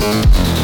Thank